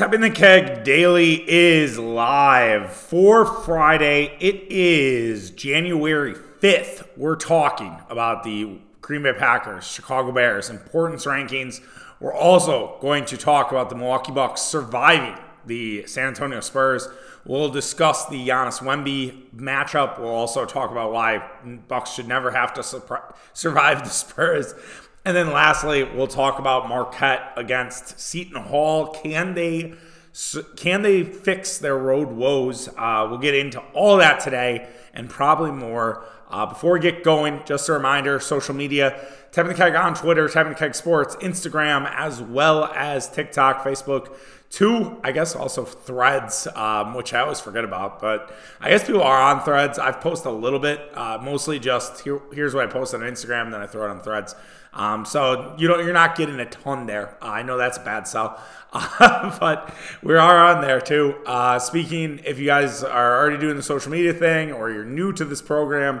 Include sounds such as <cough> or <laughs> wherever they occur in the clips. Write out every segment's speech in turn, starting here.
Tapping the Keg Daily is live for Friday. It is January 5th. We're talking about the Green Bay Packers, Chicago Bears, importance rankings. We're also going to talk about the Milwaukee Bucks surviving the San Antonio Spurs. We'll discuss the Giannis Wemby matchup. We'll also talk about why Bucks should never have to survive the Spurs. And then lastly, we'll talk about Marquette against Seton Hall. Can they can they fix their road woes? Uh, we'll get into all that today and probably more. Uh, before we get going, just a reminder: social media, the Keg on Twitter, the Keg Sports, Instagram, as well as TikTok, Facebook. Two, I guess also threads, um, which I always forget about, but I guess people are on threads. I've posted a little bit, uh, mostly just here, here's what I post on Instagram, then I throw it on threads. Um, so you know you're not getting a ton there. Uh, I know that's a bad sell, uh, <laughs> but we are on there too. Uh, speaking, if you guys are already doing the social media thing or you're new to this program,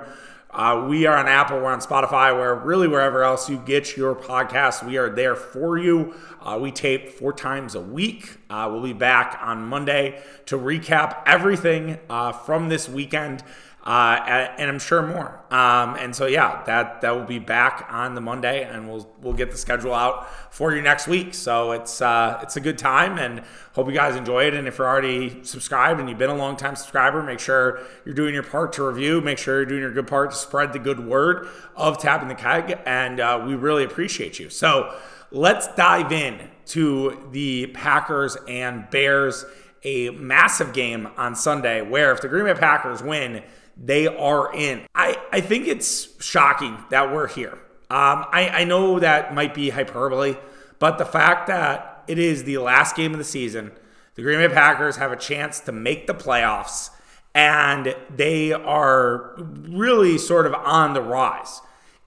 uh, we are on Apple, we're on Spotify, where really wherever else you get your podcast, we are there for you. Uh, we tape four times a week. Uh, we'll be back on Monday to recap everything from this weekend uh, and I'm sure more. Um, and so yeah, that that will be back on the Monday, and we'll we'll get the schedule out for you next week. So it's uh, it's a good time, and hope you guys enjoy it. And if you're already subscribed and you've been a long time subscriber, make sure you're doing your part to review. Make sure you're doing your good part to spread the good word of tapping the keg, and uh, we really appreciate you. So let's dive in to the Packers and Bears. A massive game on Sunday where if the Green Bay Packers win, they are in. I, I think it's shocking that we're here. Um, I, I know that might be hyperbole, but the fact that it is the last game of the season, the Green Bay Packers have a chance to make the playoffs, and they are really sort of on the rise.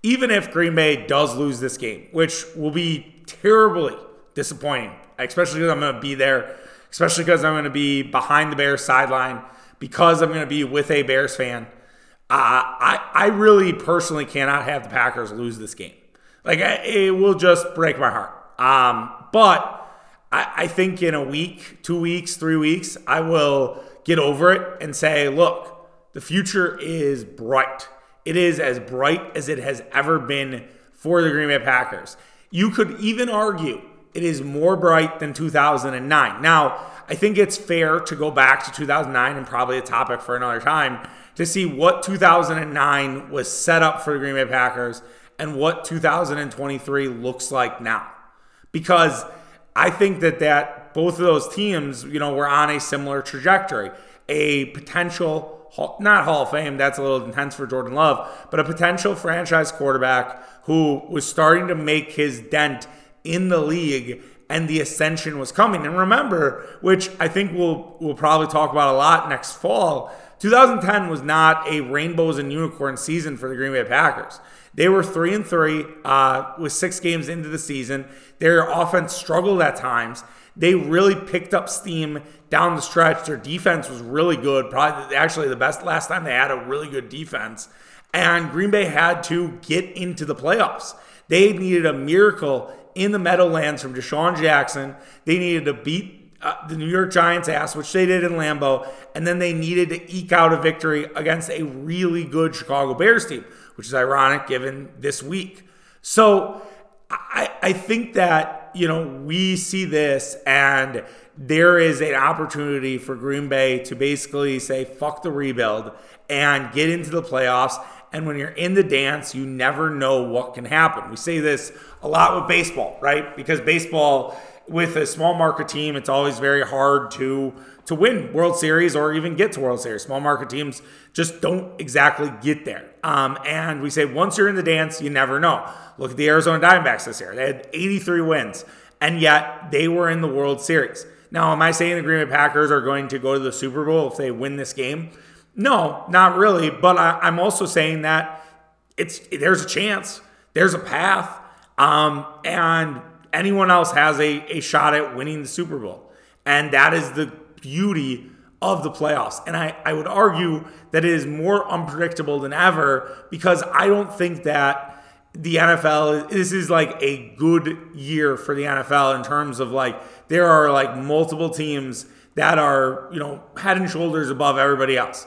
Even if Green Bay does lose this game, which will be terribly disappointing, especially because I'm going to be there, especially because I'm going to be behind the Bears sideline because I'm going to be with a Bears fan. Uh, I I really personally cannot have the Packers lose this game. Like it will just break my heart. Um, but I, I think in a week, two weeks, three weeks, I will get over it and say, look, the future is bright. It is as bright as it has ever been for the Green Bay Packers. You could even argue it is more bright than 2009. Now, I think it's fair to go back to 2009 and probably a topic for another time to see what 2009 was set up for the Green Bay Packers and what 2023 looks like now. Because I think that that both of those teams, you know, were on a similar trajectory. A potential not Hall of Fame, that's a little intense for Jordan Love, but a potential franchise quarterback who was starting to make his dent in the league and the ascension was coming. And remember, which I think we'll we'll probably talk about a lot next fall, 2010 was not a rainbows and unicorns season for the Green Bay Packers. They were three and three uh, with six games into the season. Their offense struggled at times. They really picked up steam down the stretch. Their defense was really good. Probably actually the best last time they had a really good defense. And Green Bay had to get into the playoffs. They needed a miracle in the Meadowlands from DeSean Jackson. They needed to beat uh, the New York Giants' ass, which they did in Lambeau, and then they needed to eke out a victory against a really good Chicago Bears team, which is ironic given this week. So I, I think that, you know, we see this and there is an opportunity for Green Bay to basically say, fuck the rebuild and get into the playoffs and when you're in the dance, you never know what can happen. We say this a lot with baseball, right? Because baseball, with a small market team, it's always very hard to to win World Series or even get to World Series. Small market teams just don't exactly get there. Um, and we say once you're in the dance, you never know. Look at the Arizona Diamondbacks this year; they had 83 wins, and yet they were in the World Series. Now, am I saying the Green Bay Packers are going to go to the Super Bowl if they win this game? No, not really. But I, am also saying that it's there's a chance, there's a path, um, and anyone else has a, a shot at winning the Super Bowl. And that is the beauty of the playoffs. And I, I would argue that it is more unpredictable than ever because I don't think that the NFL, this is like a good year for the NFL in terms of like there are like multiple teams that are, you know, head and shoulders above everybody else.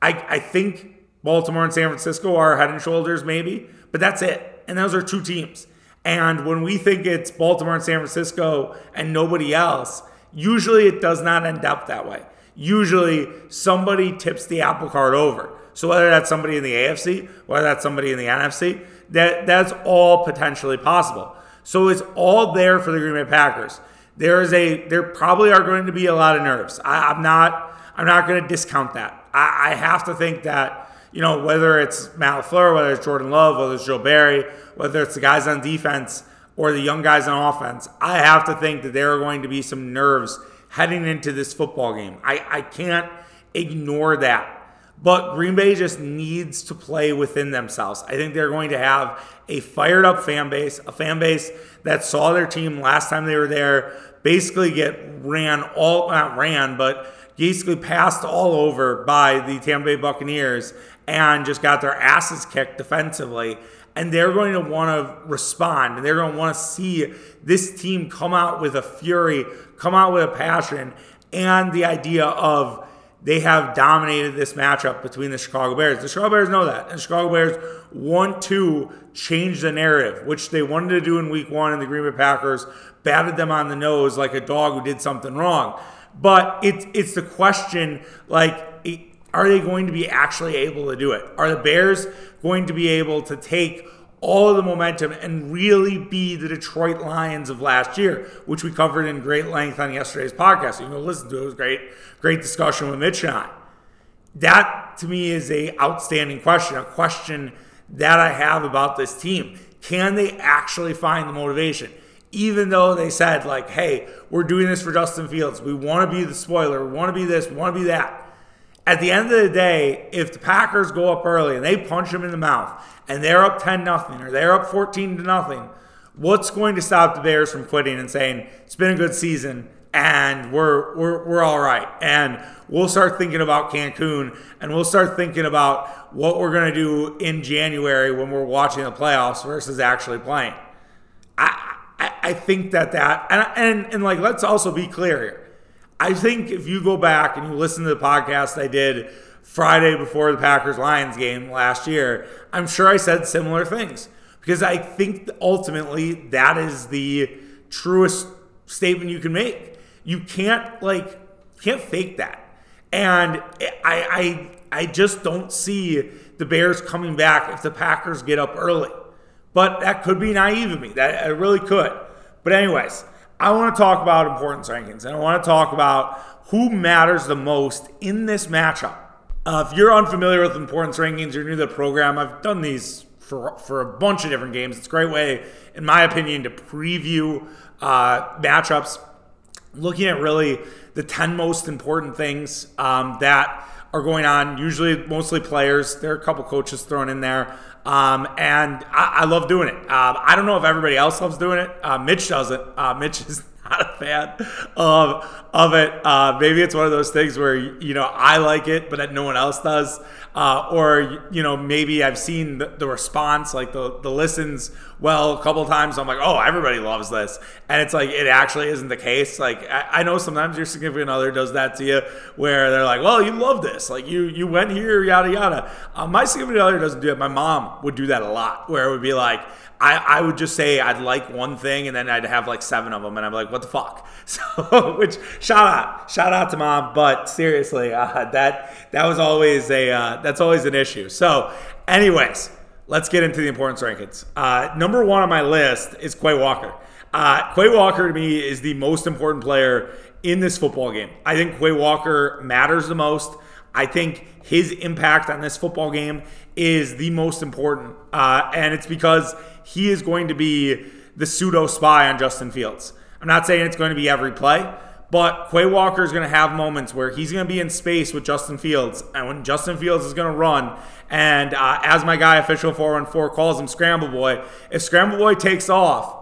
I, I think Baltimore and San Francisco are head and shoulders, maybe, but that's it. And those are two teams. And when we think it's Baltimore and San Francisco and nobody else, usually it does not end up that way. Usually somebody tips the apple cart over. So whether that's somebody in the AFC, whether that's somebody in the NFC, that that's all potentially possible. So it's all there for the Green Bay Packers. There is a there probably are going to be a lot of nerves. I, am not I'm not going to discount that. I, I have to think that you know, whether it's Matt LaFleur, whether it's Jordan Love, whether it's Joe Barry, whether it's the guys on defense or the young guys on offense, I have to think that there are going to be some nerves heading into this football game. I, I can't ignore that. But Green Bay just needs to play within themselves. I think they're going to have a fired up fan base, a fan base that saw their team last time they were there basically get ran all, not ran, but basically passed all over by the Tampa Bay Buccaneers and just got their asses kicked defensively. And they're going to want to respond and they're going to want to see this team come out with a fury, come out with a passion, and the idea of they have dominated this matchup between the Chicago Bears. The Chicago Bears know that. And the Chicago Bears want to change the narrative, which they wanted to do in week one, and the Green Bay Packers batted them on the nose like a dog who did something wrong. But it's it's the question like are they going to be actually able to do it? Are the Bears going to be able to take all of the momentum and really be the Detroit Lions of last year, which we covered in great length on yesterday's podcast. You can go listen to it. It was great, great discussion with Mitch and I. That to me is a outstanding question, a question that I have about this team. Can they actually find the motivation? Even though they said, like, hey, we're doing this for Justin Fields. We want to be the spoiler. We want to be this. We want to be that at the end of the day, if the Packers go up early and they punch them in the mouth and they're up 10 nothing or they're up 14 to nothing, what's going to stop the Bears from quitting and saying, it's been a good season and we're, we're, we're all right. And we'll start thinking about Cancun and we'll start thinking about what we're going to do in January when we're watching the playoffs versus actually playing. I, I think that that, and, and, and like, let's also be clear here I think if you go back and you listen to the podcast I did Friday before the Packers Lions game last year, I'm sure I said similar things because I think ultimately that is the truest statement you can make. You can't like can't fake that. And I I I just don't see the Bears coming back if the Packers get up early. But that could be naive of me. That it really could. But anyways, I want to talk about importance rankings and I want to talk about who matters the most in this matchup. Uh, if you're unfamiliar with importance rankings, you're new to the program, I've done these for, for a bunch of different games. It's a great way, in my opinion, to preview uh, matchups, looking at really the 10 most important things um, that are going on, usually mostly players. There are a couple coaches thrown in there. Um, and I, I, love doing it. Um, I don't know if everybody else loves doing it. Uh, Mitch doesn't. Uh, Mitch is not a fan of of it. Uh, maybe it's one of those things where you know I like it, but that no one else does. Uh, or you know maybe I've seen the, the, response, like the the listens well a couple times. I'm like, oh, everybody loves this, and it's like it actually isn't the case. Like I, I, know sometimes your significant other does that to you, where they're like, well, you love this, like you you went here, yada yada. Uh, my significant other doesn't do it. My mom would do that a lot, where it would be like. I, I would just say I'd like one thing and then I'd have like seven of them and I'm like, what the fuck? <laughs> So, which shout out, shout out to mom. But seriously, uh, that that was always a uh, that's always an issue. So, anyways, let's get into the importance rankings. Uh, number one on my list is Quay Walker. Uh, Quay Walker to me is the most important player in this football game. I think Quay Walker matters the most. I think his impact on this football game is the most important, uh, and it's because he is going to be the pseudo spy on Justin Fields. I'm not saying it's going to be every play, but Quay Walker is going to have moments where he's going to be in space with Justin Fields, and when Justin Fields is going to run, and uh, as my guy official 414 calls him Scramble Boy, if Scramble Boy takes off,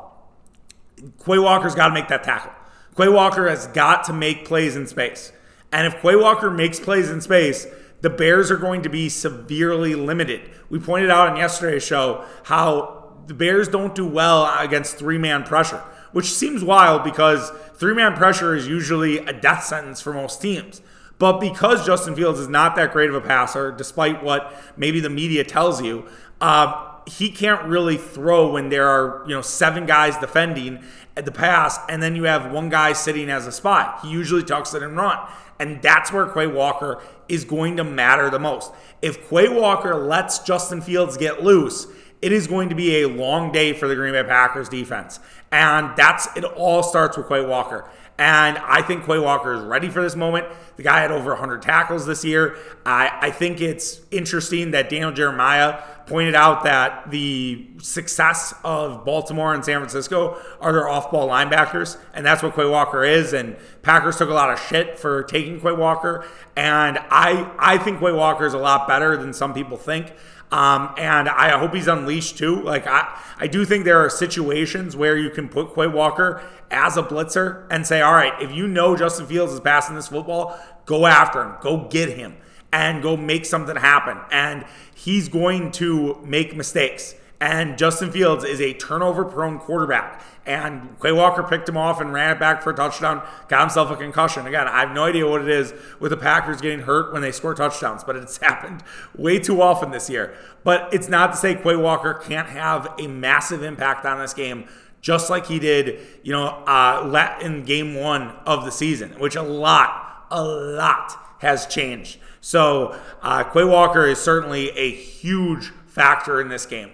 Quay Walker's got to make that tackle. Quay Walker has got to make plays in space, and if Quay Walker makes plays in space, the Bears are going to be severely limited. We pointed out in yesterday's show how the Bears don't do well against three man pressure. which seems wild because three man pressure is usually a death sentence for most teams. But because Justin Fields is not that great of a passer, despite what maybe the media tells you, uh, he can't really throw when there are you know seven guys defending at the pass, and then you have one guy sitting as a spy. He usually tucks it and run, and that's where Quay Walker is going to matter the most. If Quay Walker lets Justin Fields get loose, it is going to be a long day for the Green Bay Packers defense, and that's it. All starts with Quay Walker. And I think Quay Walker is ready for this moment. The guy had over 100 tackles this year. I, I think it's interesting that Daniel Jeremiah pointed out that the success of Baltimore and San Francisco are their off ball linebackers. And that's what Quay Walker is. And Packers took a lot of shit for taking Quay Walker. And I, I think Quay Walker is a lot better than some people think. Um, and I hope he's unleashed too. Like I, I do think there are situations where you can put Quay Walker as a blitzer and say, all right, if you know Justin Fields is passing this football, go after him, go get him, and go make something happen. And he's going to make mistakes. And Justin Fields is a turnover prone quarterback. And Quay Walker picked him off and ran it back for a touchdown, got himself a concussion. Again, I have no idea what it is with the Packers getting hurt when they score touchdowns, but it's <laughs> happened way too often this year. But it's not to say Quay Walker can't have a massive impact on this game, just like he did, you know, uh, in game one of the season, which a lot, a lot has changed. So uh, Quay Walker is certainly a huge factor in this game.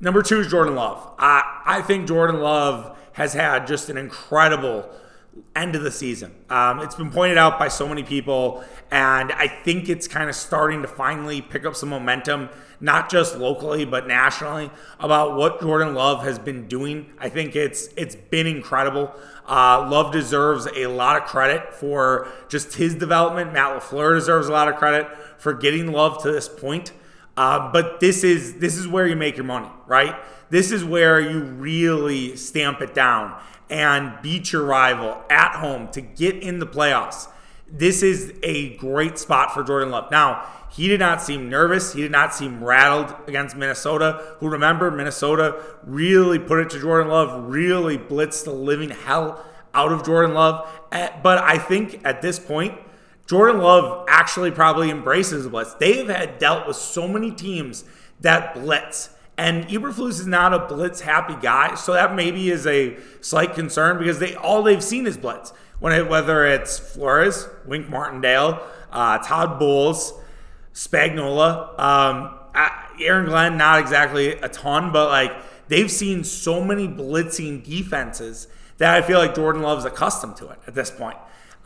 Number two is Jordan Love. I, I think Jordan Love has had just an incredible end of the season. Um, it's been pointed out by so many people, and I think it's kind of starting to finally pick up some momentum, not just locally but nationally, about what Jordan Love has been doing. I think it's it's been incredible. Uh, Love deserves a lot of credit for just his development. Matt LaFleur deserves a lot of credit for getting Love to this point. Uh, but this is this is where you make your money, right? This is where you really stamp it down and beat your rival at home to get in the playoffs. This is a great spot for Jordan Love. Now, he did not seem nervous. He did not seem rattled against Minnesota, who remember Minnesota really put it to Jordan Love, really blitzed the living hell out of Jordan Love. Eh, but I think at this point, Jordan Love actually probably embraces the blitz. They've had dealt with so many teams that blitz. And Eberflus is not a blitz happy guy, so that maybe is a slight concern because they all they've seen is blitz. When it, whether it's Flores, Wink Martindale, uh, Todd Bowles, Spagnuolo, um, Aaron Glenn, not exactly a ton, but like they've seen so many blitzing defenses that I feel like Jordan Love's accustomed to it at this point.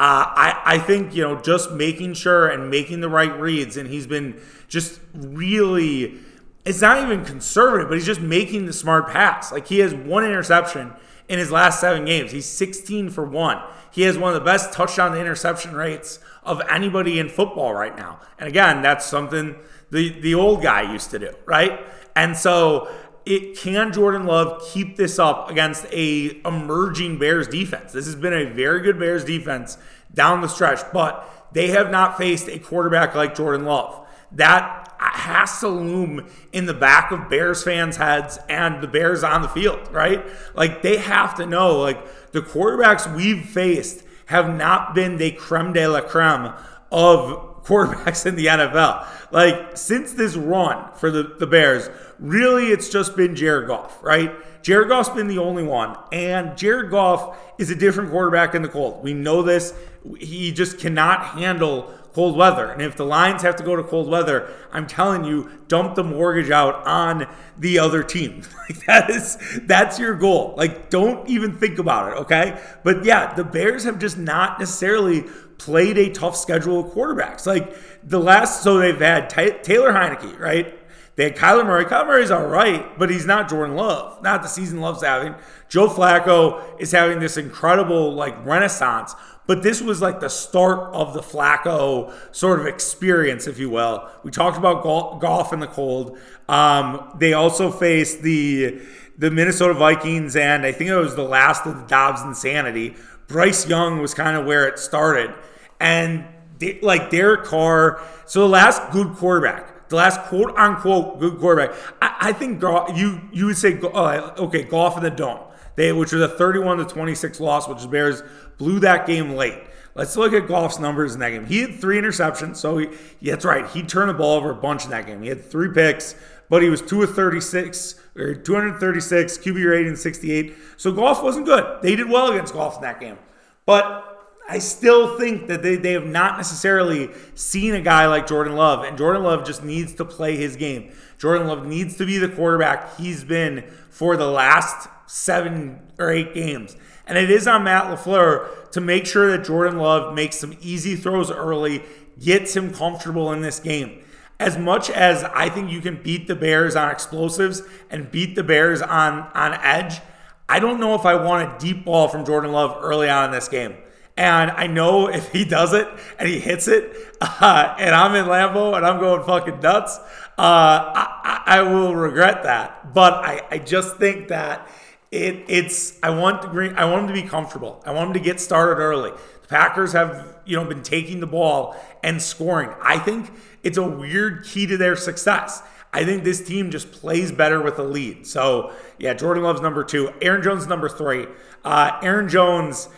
Uh, I, I think, you know, just making sure and making the right reads, and he's been just really, it's not even conservative, but he's just making the smart pass. Like he has one interception in his last seven games. He's 16 for one. He has one of the best touchdown to interception rates of anybody in football right now. And again, that's something the, the old guy used to do, right? And so it can Jordan Love keep this up against a emerging Bears defense? This has been a very good Bears defense down the stretch, but they have not faced a quarterback like Jordan Love. That has to loom in the back of Bears fans' heads and the Bears on the field, right? Like they have to know, like the quarterbacks we've faced have not been the creme de la creme of quarterbacks in the NFL. Like since this run for the, the Bears, really it's just been Jared Goff, right? Jared Goff's been the only one, and Jared Goff is a different quarterback in the cold. We know this. He just cannot handle cold weather. And if the Lions have to go to cold weather, I'm telling you, dump the mortgage out on the other team. <laughs> Like that is that's your goal. Like don't even think about it, okay? But yeah, the Bears have just not necessarily played a tough schedule of quarterbacks. Like the last so they've had Taylor Heinicke, right? They had Kyler Murray. Kyler Murray's all right, but he's not Jordan Love. Not the season Love's having. Joe Flacco is having this incredible like renaissance, but this was like the start of the Flacco sort of experience, if you will. We talked about Goff in the cold. Um, they also faced the the Minnesota Vikings, and I think it was the last of the Dobbs insanity. Bryce Young was kind of where it started, and they, like Derek Carr. So the last good quarterback the last quote unquote good quarterback. I, I think you you would say, oh, okay, Goff in the dome. they which was a 31 to 26 loss, which the Bears blew that game late. Let's look at Goff's numbers in that game. He had three interceptions, so he, yeah, that's right. He turned the ball over a bunch in that game. He had three picks, but he was two of 36 or 236 QB rating 68. So Goff wasn't good. They did well against Goff in that game, but I still think that they, they have not necessarily seen a guy like Jordan Love, and Jordan Love just needs to play his game. Jordan Love needs to be the quarterback he's been for the last seven or eight games. And it is on Matt LaFleur to make sure that Jordan Love makes some easy throws early, gets him comfortable in this game. As much as I think you can beat the Bears on explosives and beat the Bears on, on edge, I don't know if I want a deep ball from Jordan Love early on in this game. And I know if he does it and he hits it, <laughs> uh, and I'm in Lambeau and I'm going fucking nuts, uh, I, I, will regret that. But I, I just think that it, it's I want green, I want him to be comfortable. I want him to get started early. The Packers have you know been taking the ball and scoring. I think it's a weird key to their success. I think this team just plays better with a lead. So yeah, Jordan Love's number two. Aaron Jones number three. Uh, Aaron Jones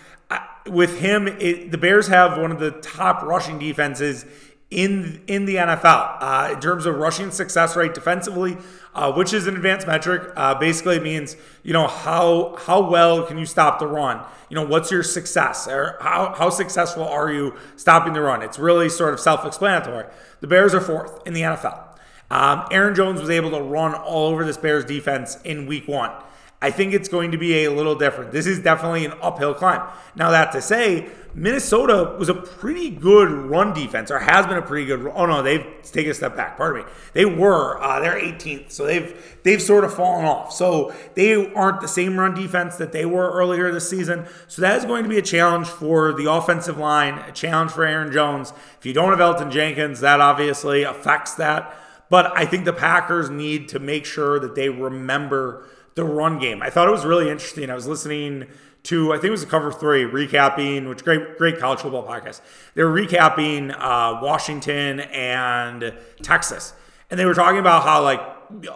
with him, it, the Bears have one of the top rushing defenses in in the NFL uh, in terms of rushing success rate defensively, uh, which is an advanced metric. Uh, basically, means you know how how well can you stop the run. You know what's your success or how how successful are you stopping the run? It's really sort of self-explanatory. The Bears are fourth in the NFL. Um, Aaron Jones was able to run all over this Bears defense in Week One. I think it's going to be a little different. This is definitely an uphill climb. Now, that to say, Minnesota was a pretty good run defense, or has been a pretty good. Oh no, they've taken a step back. Pardon me. They were uh, they're 18th, so they've they've sort of fallen off. So they aren't the same run defense that they were earlier this season. So that is going to be a challenge for the offensive line, a challenge for Aaron Jones. If you don't have Elgton Jenkins, that obviously affects that. But I think the Packers need to make sure that they remember the run game. I thought it was really interesting. I was listening to I think it was a cover three recapping, which great great college football podcast. They were recapping uh, Washington and Texas, and they were talking about how like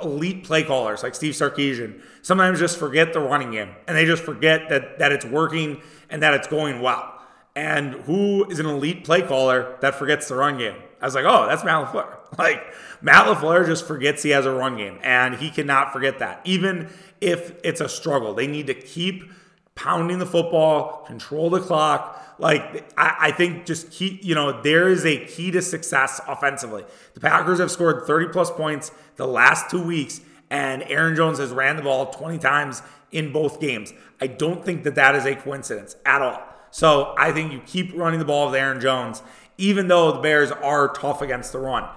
elite play callers like Steve Sarkisian sometimes just forget the running game and they just forget that that it's working and that it's going well. And who is an elite play caller that forgets the run game? I was like, oh, that's Matt LaFleur. <laughs> Like Matt LaFleur just forgets he has a run game, and he cannot forget that. Even if it's a struggle. They need to keep pounding the football, control the clock. Like, I, I, think just keep, you know, there is a key to success offensively. The Packers have scored 30 plus points the last two weeks, and Aaron Jones has ran the ball 20 times in both games. I don't think that that is a coincidence at all. So I think you keep running the ball with Aaron Jones, even though the Bears are tough against the run.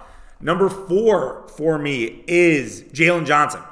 Number four for me is Jaylon Johnson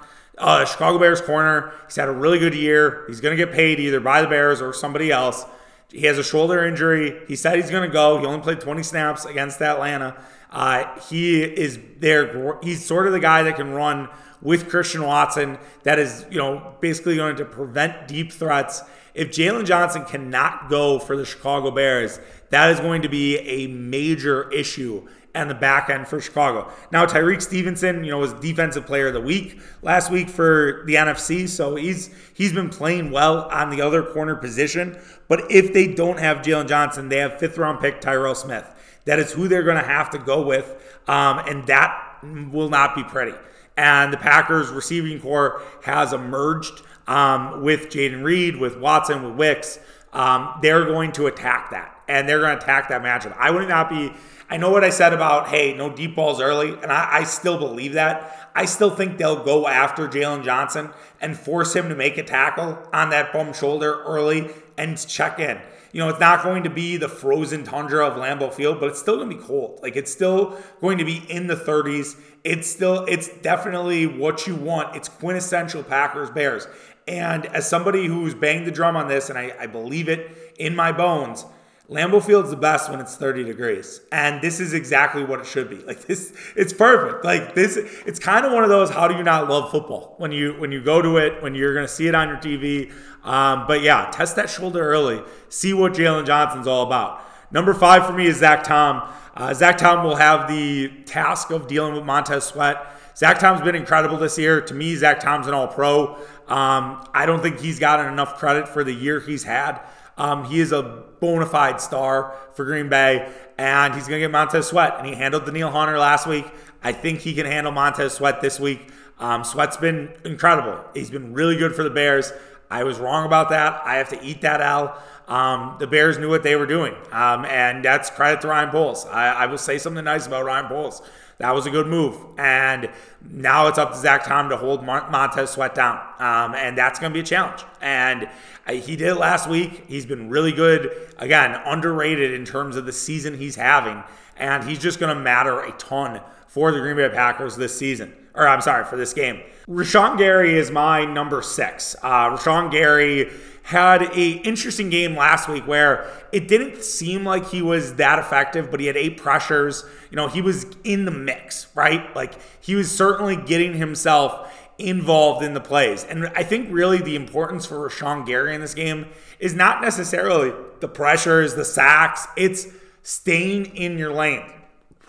uh, Chicago Bears corner. He's had a really good year. He's going to get paid either by the Bears or somebody else. He has a shoulder injury. He said he's going to go. He only played 20 snaps against Atlanta. Uh, he is there. He's sort of the guy that can run with Christian Watson. That is, you know, basically going to prevent deep threats. If Jaylon Johnson cannot go for the Chicago Bears, that is going to be a major issue and the back end for Chicago. Now Tyrique Stevenson, you know, was defensive player of the week last week for the NFC, so he's he's been playing well on the other corner position. But if they don't have Jaylon Johnson, they have fifth round pick Terell Smith. That is who they're going to have to go with, um, and that will not be pretty. And the Packers receiving corps has emerged um, with Jayden Reed, with Watson, with Wicks. Um, they're going to attack that, and they're going to attack that matchup. I would not be I know what I said about, hey, no deep balls early, and I, I still believe that. I still think they'll go after Jaylon Johnson and force him to make a tackle on that bum shoulder early and check in. You know, it's not going to be the frozen tundra of Lambeau Field, but it's still going to be cold. Like it's still going to be in the 30s. It's still, it's definitely what you want. It's quintessential Packers Bears. And as somebody who's banged the drum on this, and I, I believe it in my bones, Lambeau Field's the best when it's 30 degrees. And this is exactly what it should be. Like this, it's perfect. Like this, it's kind of one of those, how do you not love football? When you when you go to it, when you're gonna see it on your TV. Um, but yeah, test that shoulder early. See what Jaylon Johnson's all about. Number five for me is Zach Tom. Uh, Zach Tom will have the task of dealing with Montez Sweat. Zach Tom's been incredible this year. To me, Zach Tom's an all pro. Um, I don't think he's gotten enough credit for the year he's had. Um, he is a bona fide star for Green Bay, and he's going to get Montez Sweat. And he handled Danielle Hunter last week. I think he can handle Montez Sweat this week. Um, Sweat's been incredible. He's been really good for the Bears. I was wrong about that. I have to eat that L. Um, the Bears knew what they were doing, um, and that's credit to Ryan Poles. I, I, will say something nice about Ryan Poles. That was a good move, and now it's up to Zach Tom to hold Montez Sweat down, um, and that's going to be a challenge. And he did it last week. He's been really good. Again, underrated in terms of the season he's having, and he's just going to matter a ton for the Green Bay Packers this season. Or I'm sorry, for this game. Rashan Gary is my number six. Uh, Rashan Gary had a interesting game last week where it didn't seem like he was that effective, but he had eight pressures. You know, he was in the mix, right? Like he was certainly getting himself involved in the plays. And I think really the importance for Rashan Gary in this game is not necessarily the pressures, the sacks, it's staying in your lane.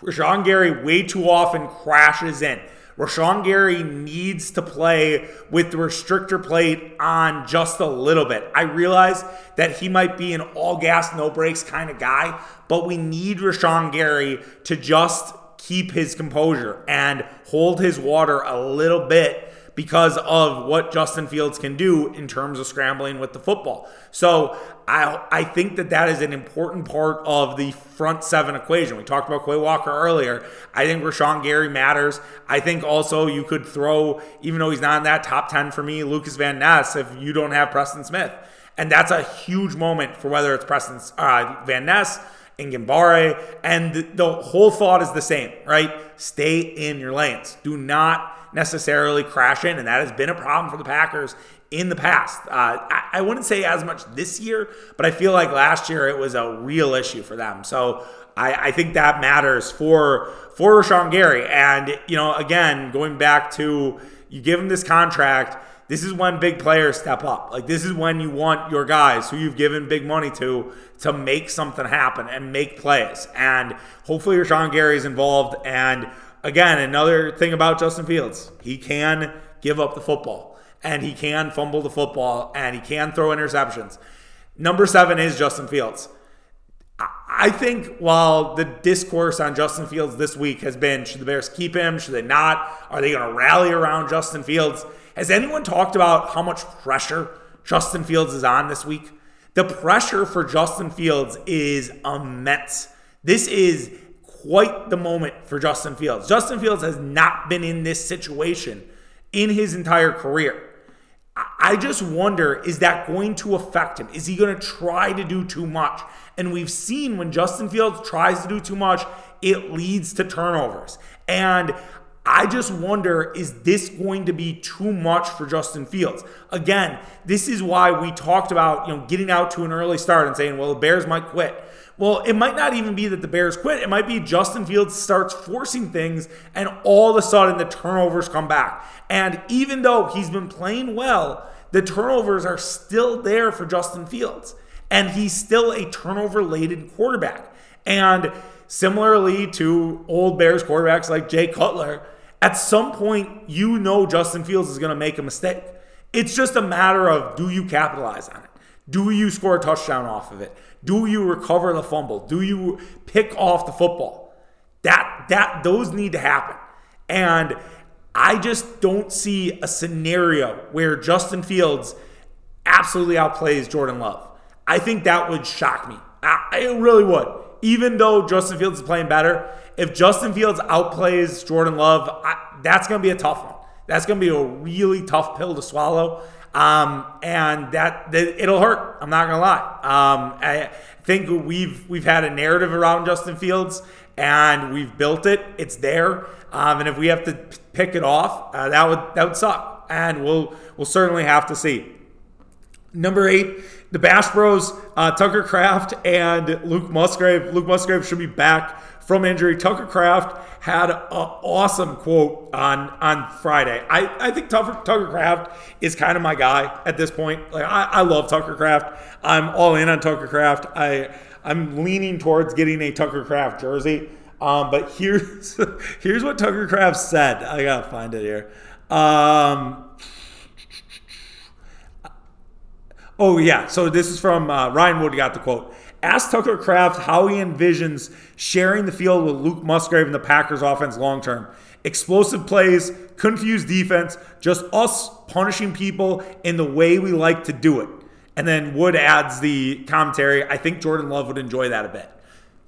Rashan Gary way too often crashes in. Rashan Gary needs to play with the restrictor plate on just a little bit. I realize that he might be an all gas, no brakes kind of guy, but we need Rashan Gary to just keep his composure and hold his water a little bit because of what Justin Fields can do in terms of scrambling with the football. So I, I think that that is an important part of the front seven equation. We talked about Quay Walker earlier. I think Rashan Gary matters. I think also you could throw, even though he's not in that top 10 for me, Lucas Van Ness if you don't have Preston Smith. And that's a huge moment for whether it's Preston uh, Van Ness and Enagbare. And the whole thought is the same, right? Stay in your lanes. Do not necessarily crash in, and that has been a problem for the Packers in the past. Uh, I, I, wouldn't say as much this year, but I feel like last year it was a real issue for them. So I, I think that matters for for Rashan Gary. And you know, again, going back to you give him this contract. This is when big players step up. Like this is when you want your guys who you've given big money to to make something happen and make plays. And hopefully Rashan Gary is involved. And again, another thing about Justin Fields, he can give up the football and he can fumble the football and he can throw interceptions. Number seven is Justin Fields. I think while the discourse on Justin Fields this week has been should the Bears keep him? Should they not? Are they going to rally around Justin Fields? Has anyone talked about how much pressure Justin Fields is on this week? The pressure for Justin Fields is immense. This is quite the moment for Justin Fields. Justin Fields has not been in this situation in his entire career. I just wonder is that going to affect him? Is he going to try to do too much? And we've seen when Justin Fields tries to do too much, it leads to turnovers. And I just wonder is this going to be too much for Justin Fields? Again, this is why we talked about, you know, getting out to an early start and saying, well, the Bears might quit. Well, it might not even be that the Bears quit. It might be Justin Fields starts forcing things and all of a sudden the turnovers come back. And even though he's been playing well, the turnovers are still there for Justin Fields. And he's still a turnover laden quarterback. And similarly to old Bears quarterbacks like Jay Cutler, at some point you know Justin Fields is going to make a mistake. It's just a matter of do you capitalize on it? Do you score a touchdown off of it? Do you recover the fumble? Do you pick off the football? That that those need to happen. And I just don't see a scenario where Justin Fields absolutely outplays Jordan Love. I think that would shock me. I, it really would. Even though Justin Fields is playing better, if Justin Fields outplays Jordan Love, I, that's going to be a tough one. That's going to be a really tough pill to swallow. Um, and that, that, it'll hurt. I'm not gonna lie. Um, I think we've we've had a narrative around Justin Fields, and we've built it. It's there. Um, and if we have to pick it off, uh, that would that would suck. And we'll we'll certainly have to see. Number eight, the Bash Bros, uh, Tucker Kraft and Luke Musgrave. Luke Musgrave should be back from injury. Tucker Kraft had an awesome quote on on Friday. I, I think Tucker, Tucker Kraft is kind of my guy at this point. Like I, I love Tucker Kraft. I'm all in on Tucker Kraft. I I'm leaning towards getting a Tucker Kraft jersey. Um, but here's <laughs> here's what Tucker Kraft said. I gotta find it here. Um, Oh, yeah. So this is from uh, Ryan Wood, got the quote. Ask Tucker Kraft how he envisions sharing the field with Luke Musgrave and the Packers offense long term. Explosive plays, confused defense, just us punishing people in the way we like to do it. And then Wood adds the commentary. I think Jordan Love would enjoy that a bit.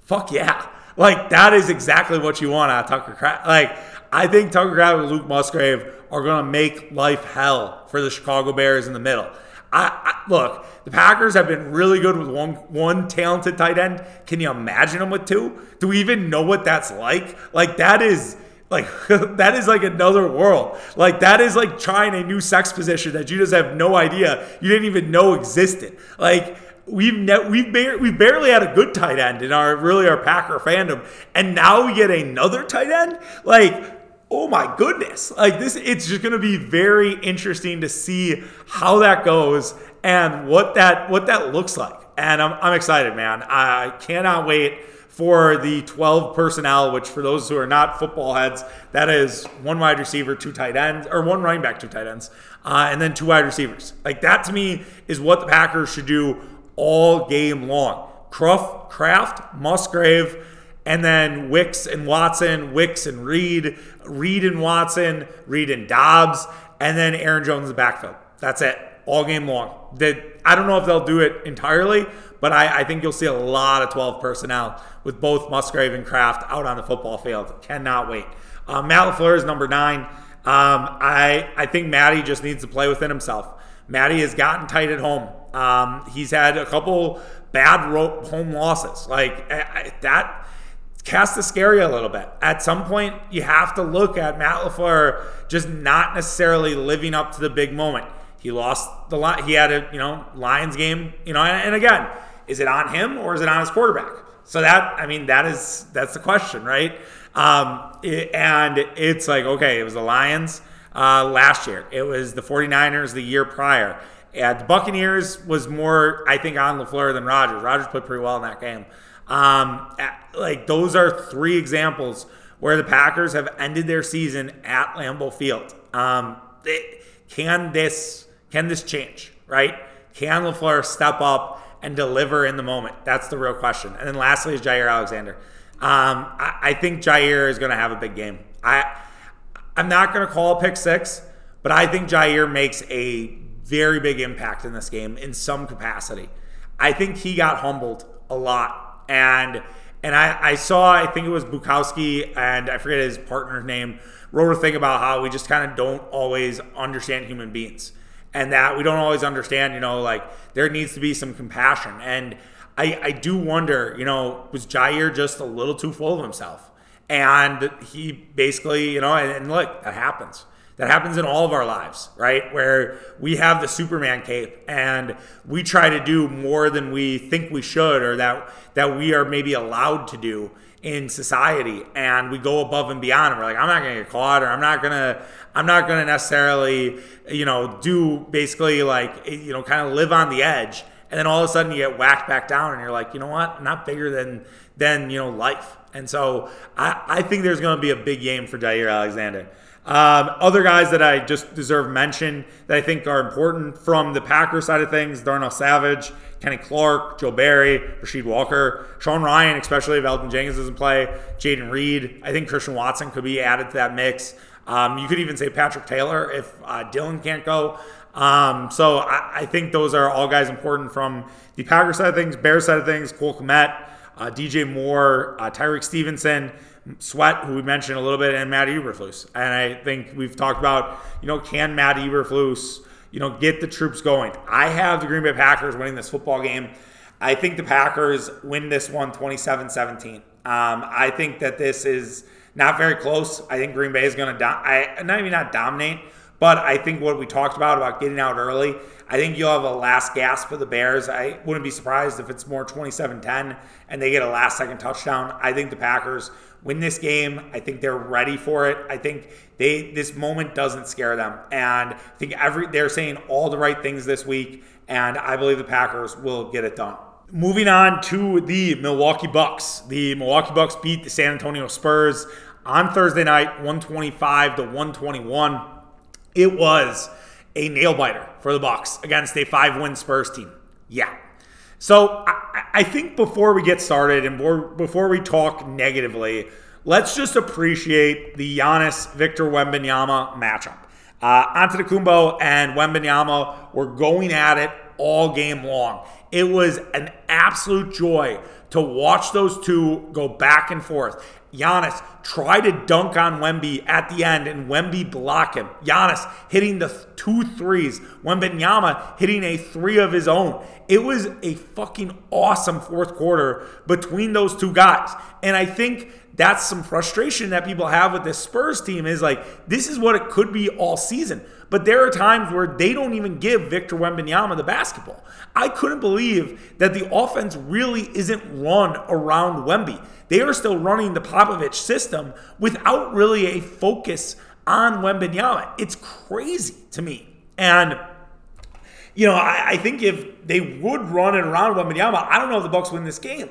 Fuck yeah. Like, that is exactly what you want out of Tucker Kraft. Like, I think Tucker Kraft and Luke Musgrave are going to make life hell for the Chicago Bears in the middle. I, I, look, the Packers have been really good with one one talented tight end. Can you imagine them with two? Do we even know what that's like? Like that is like <laughs> that is like another world. Like that is like trying a new sex position that you just have no idea you didn't even know existed. Like we've ne- we've bar- we barely had a good tight end in our really our Packer fandom, and now we get another tight end. Like oh my goodness like this it's just going to be very interesting to see how that goes and what that what that looks like and i'm, I'm excited man i cannot wait for the 12 personnel, which for those who are not football heads, that is one wide receiver, two tight ends, or one running back, two tight ends, uh, and then two wide receivers. Like that to me is what the Packers should do all game long. Cruff, Kraft, Musgrave, and then Wicks and Watson, Wicks and Reed, Reed and Watson, Reed and Doubs, and then Aaron Jones in the backfield. That's it, all game long. That I don't know if they'll do it entirely, but I, I, think you'll see a lot of 12 personnel with both Musgrave and Kraft out on the football field. Cannot wait. Um, Matt LaFleur is number nine. Um, I, I think Matty just needs to play within himself. Matty has gotten tight at home. Um, he's had a couple bad home losses. Like I, that casts the scary a little bit. At some point, you have to look at Matt LaFleur just not necessarily living up to the big moment. He lost the line. He had a you know Lions game. You know, and, and again, is it on him or is it on his quarterback? So that I mean that is that's the question, right? Um, it, and it's like okay, it was the Lions uh, last year. It was the 49ers the year prior. The Buccaneers was more, I think, on LaFleur than Rodgers. Rodgers played pretty well in that game. Um, like those are three examples where the Packers have ended their season at Lambeau Field. Um, can this can this change? Right? Can LaFleur step up and deliver in the moment? That's the real question. And then lastly is Jaire Alexander. Um, I, I, think Jaire is going to have a big game. I I'm not going to call a pick six, but I think Jaire makes a very big impact in this game in some capacity. I think he got humbled a lot, and and I, I saw I think it was Bukowski and I forget his partner's name wrote a thing about how we just kind of don't always understand human beings and that we don't always understand, you know, like there needs to be some compassion. And I, I do wonder, you know, was Jaire just a little too full of himself? And he basically, you know, and, and look, that happens. That happens in all of our lives, right? Where we have the Superman cape and we try to do more than we think we should or that that we are maybe allowed to do in society and we go above and beyond and we're like i'm not gonna get caught or i'm not gonna i'm not gonna necessarily you know do basically like you know kind of live on the edge. And then all of a sudden you get whacked back down and you're like you know what? I'm not bigger than than you know life. And so i i think there's gonna be a big game for jaire alexander um, other guys that I just deserve mention that I think are important from the Packer side of things Darnell Savage, Kenny Clark, Joe Barry, Rasheed Walker, Sean Rhyan, especially if Elgton Jenkins doesn't play, Jayden Reed. I think Christian Watson could be added to that mix. Um, you could even say Patrick Taylor if uh, Dillon can't go. Um, so I, I, think those are all guys important from the Packer side of things, Bears side of things, Cole Kmet, uh, DJ Moore, uh, Tyrique Stevenson. Sweat, who we mentioned a little bit, and Matt Eberflus. And I think we've talked about, you know, can Matt Eberflus, you know, get the troops going? I have the Green Bay Packers winning this football game. I think the Packers win this one 27 17. Um, I think that this is not very close. I think Green Bay is going to, do- I, not even not dominate, but I think what we talked about, about getting out early, I think you'll have a last gasp for the Bears. I wouldn't be surprised if it's more 27 10 and they get a last second touchdown. I think the Packers win this game. I think they're ready for it. I think they this moment doesn't scare them, and I think every they're saying all the right things this week, and I believe the Packers will get it done. Moving on to the Milwaukee Bucks. The Milwaukee Bucks beat the San Antonio Spurs on Thursday night, 125 to 121. It was a nail biter for the Bucks against a five-win Spurs team. Yeah. So I, I think before we get started and before we talk negatively, let's just appreciate the Giannis Victor Wembanyama matchup. Uh, Antetokounmpo and Wembanyama were going at it all game long. It was an absolute joy to watch those two go back and forth. Giannis try to dunk on Wemby at the end and Wemby block him. Giannis hitting the two threes. Wembanyama hitting a three of his own. It was a fucking awesome fourth quarter between those two guys. And I think that's some frustration that people have with this Spurs team is like, this is what it could be all season. But there are times where they don't even give Victor Wembanyama the basketball. I couldn't believe that the offense really isn't run around Wemby. They are still running the Popovich system without really a focus on Wembanyama. It's crazy to me. And you know, I, I, think if they would run it around Wembanyama, I don't know if the Bucks win this game.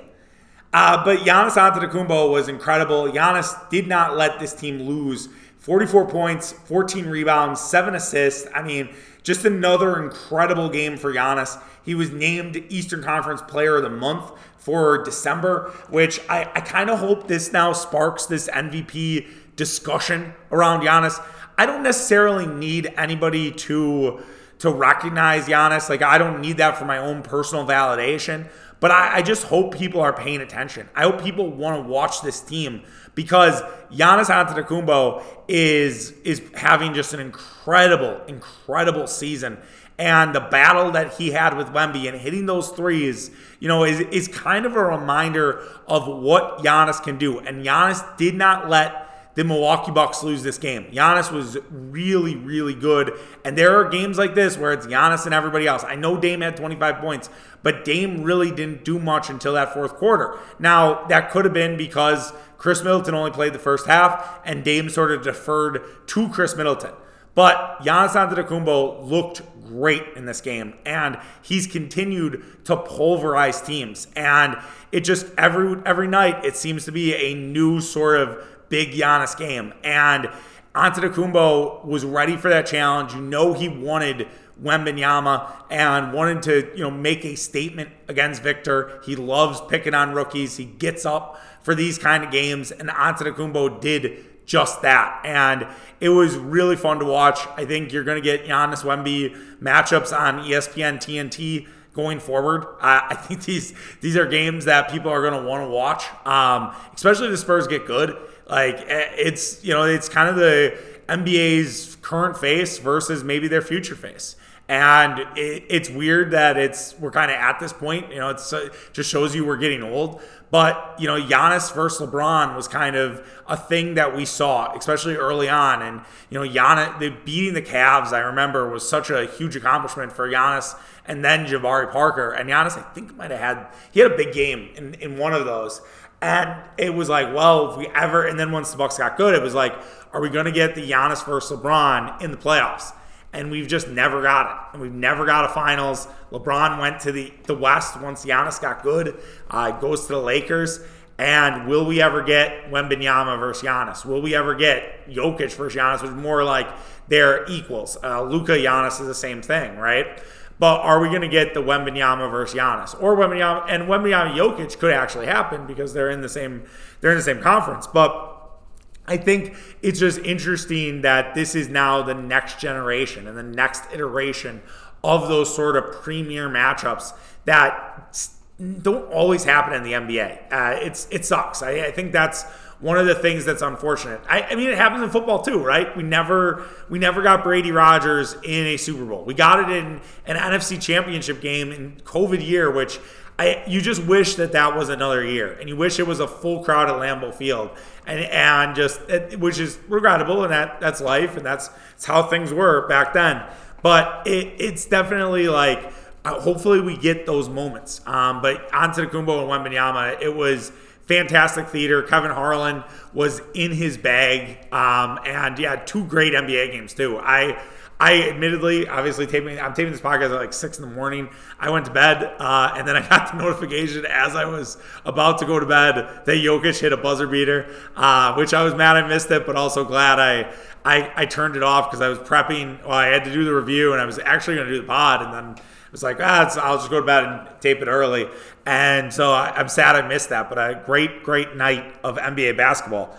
Uh, but Giannis Antetokounmpo was incredible. Giannis did not let this team lose 44 points, 14 rebounds, seven assists. I mean, just another incredible game for Giannis. He was named Eastern Conference Player of the Month for December, which I, I kind of hope this now sparks this MVP discussion around Giannis. I don't necessarily need anybody to to recognize Giannis. Like I don't need that for my own personal validation. But I, I just hope people are paying attention. I hope people want to watch this team because Giannis Antetokounmpo is is having just an incredible, incredible season. And the battle that he had with Wemby and hitting those threes, you know, is, is kind of a reminder of what Giannis can do. And Giannis did not let the Milwaukee Bucks lose this game. Giannis was really, really good. And there are games like this where it's Giannis and everybody else. I know Dame had 25 points, but Dame really didn't do much until that fourth quarter. Now, that could have been because Khris Middleton only played the first half and Dame sort of deferred to Khris Middleton. But Giannis Antetokounmpo looked great in this game, and he's continued to pulverize teams. And it just every every night it seems to be a new sort of big Giannis game. And Antetokounmpo was ready for that challenge. You know he wanted Wembanyama and wanted to, you know, make a statement against Victor. He loves picking on rookies. He gets up for these kind of games, and Antetokounmpo did just that. And it was really fun to watch. I think you're going to get Giannis Wemby matchups on ESPN TNT going forward. I, I think these these are games that people are going to want to watch, um, especially if the Spurs get good. Like eh, it's you know it's kind of the NBA's current face versus maybe their future face. And it, it's weird that it's we're kind of at this point. You know, it's it just shows you we're getting old. But you know, Giannis versus LeBron was kind of a thing that we saw, especially early on. And you know, Giannis the beating the Cavs, I remember, was such a huge accomplishment for Giannis and then Jabari Parker. And Giannis, I think, might have had he had a big game in, in one of those. And it was like, well, if we ever, and then once the Bucks got good, it was like, are we going to get the Giannis versus LeBron in the playoffs? And we've just never got it. And we've never got a finals. LeBron went to the, the West once Giannis got good, uh, goes to the Lakers. And will we ever get Wembanyama versus Giannis? Will we ever get Jokic versus Giannis, which is more like they're equals? Uh, Luka Giannis is the same thing, right? But are we going to get the Wembanyama versus Giannis or Wembanyama and Wembanyama Jokic could actually happen because they're in the same they're in the same conference. But I think it's just interesting that this is now the next generation and the next iteration of those sort of premier matchups that don't always happen in the NBA. Uh, it's it sucks. I, I think that's one of the things that's unfortunate. I, I, mean, it happens in football too, right? We never we never got Brady Rodgers in a Super Bowl. We got it in an NFC Championship game in COVID year, which I you just wish that that was another year, and you wish it was a full crowd at Lambeau Field, and and just it, which is regrettable, and that that's life, and that's, that's how things were back then. But it, it's definitely like. Uh, hopefully we get those moments. Um, but Antetokounmpo and Wembanyama, it was fantastic theater. Kevin Harlan was in his bag, um, and yeah, two great NBA games too. I I admittedly, obviously, taping. I'm taping this podcast at like six in the morning. I went to bed, uh, and then I got the <laughs> notification as I was about to go to bed that Jokic hit a buzzer beater, uh, which I was mad I missed it, but also glad I I, I turned it off because I was prepping. Well, I had to do the review, and I was actually going to do the pod, and then was like, ah, I'll just go to bed and tape it early. And so I, I'm sad I missed that, but a great, great night of NBA basketball.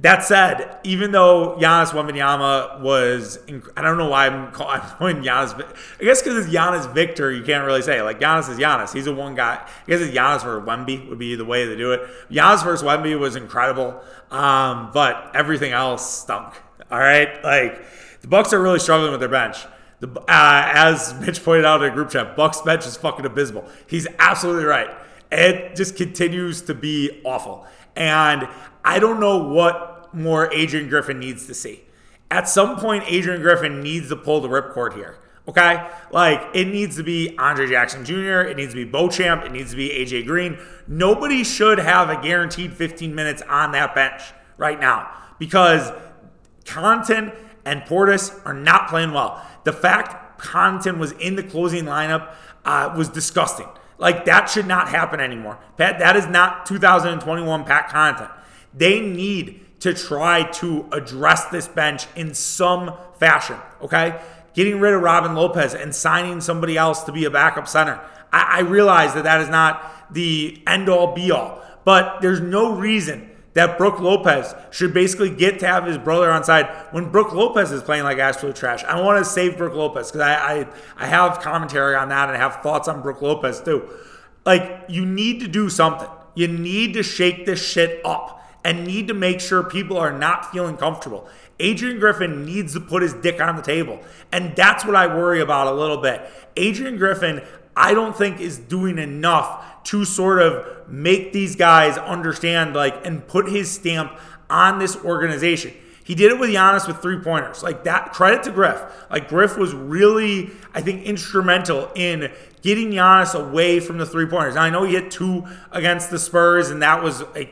That said, even though Giannis Wembanyama was, inc- I don't know why I'm <laughs> calling Giannis. I guess because it's Giannis Victor, you can't really say like Giannis is Giannis. He's a one guy. I guess it's Giannis versus Wemby would be the way to do it. Giannis versus Wemby was incredible, um, but everything else stunk. All right, like the Bucks are really struggling with their bench. The, uh, as Mitch pointed out in a group chat, Bucks bench is fucking abysmal. He's absolutely right. It just continues to be awful. And I don't know what more Adrian Griffin needs to see. At some point, Adrian Griffin needs to pull the ripcord here. Okay? Like, it needs to be Andre Jackson Jr., it needs to be Beauchamp, it needs to be AJ Green. Nobody should have a guaranteed 15 minutes on that bench right now because Connaughton and Portis are not playing well. The fact Connaughton was in the closing lineup uh, was disgusting. Like that should not happen anymore. Pat, that is not 2021 Pat Connaughton. They need to try to address this bench in some fashion. Okay, getting rid of Robin Lopez and signing somebody else to be a backup center. I, I realize that that is not the end all be all, but there's no reason that Brook Lopez should basically get to have his brother on side when Brook Lopez is playing like absolute trash. I want to save Brook Lopez because I, I, I have commentary on that and I have thoughts on Brook Lopez too. Like you need to do something. You need to shake this shit up and need to make sure people are not feeling comfortable. Adrian Griffin needs to put his dick on the table. And that's what I worry about a little bit. Adrian Griffin, I don't think is doing enough to sort of make these guys understand, like, and put his stamp on this organization. He did it with Giannis with three pointers. Like that, credit to Griff. Like Griff was really, I think, instrumental in getting Giannis away from the three pointers. Now I know he hit two against the Spurs, and that was a,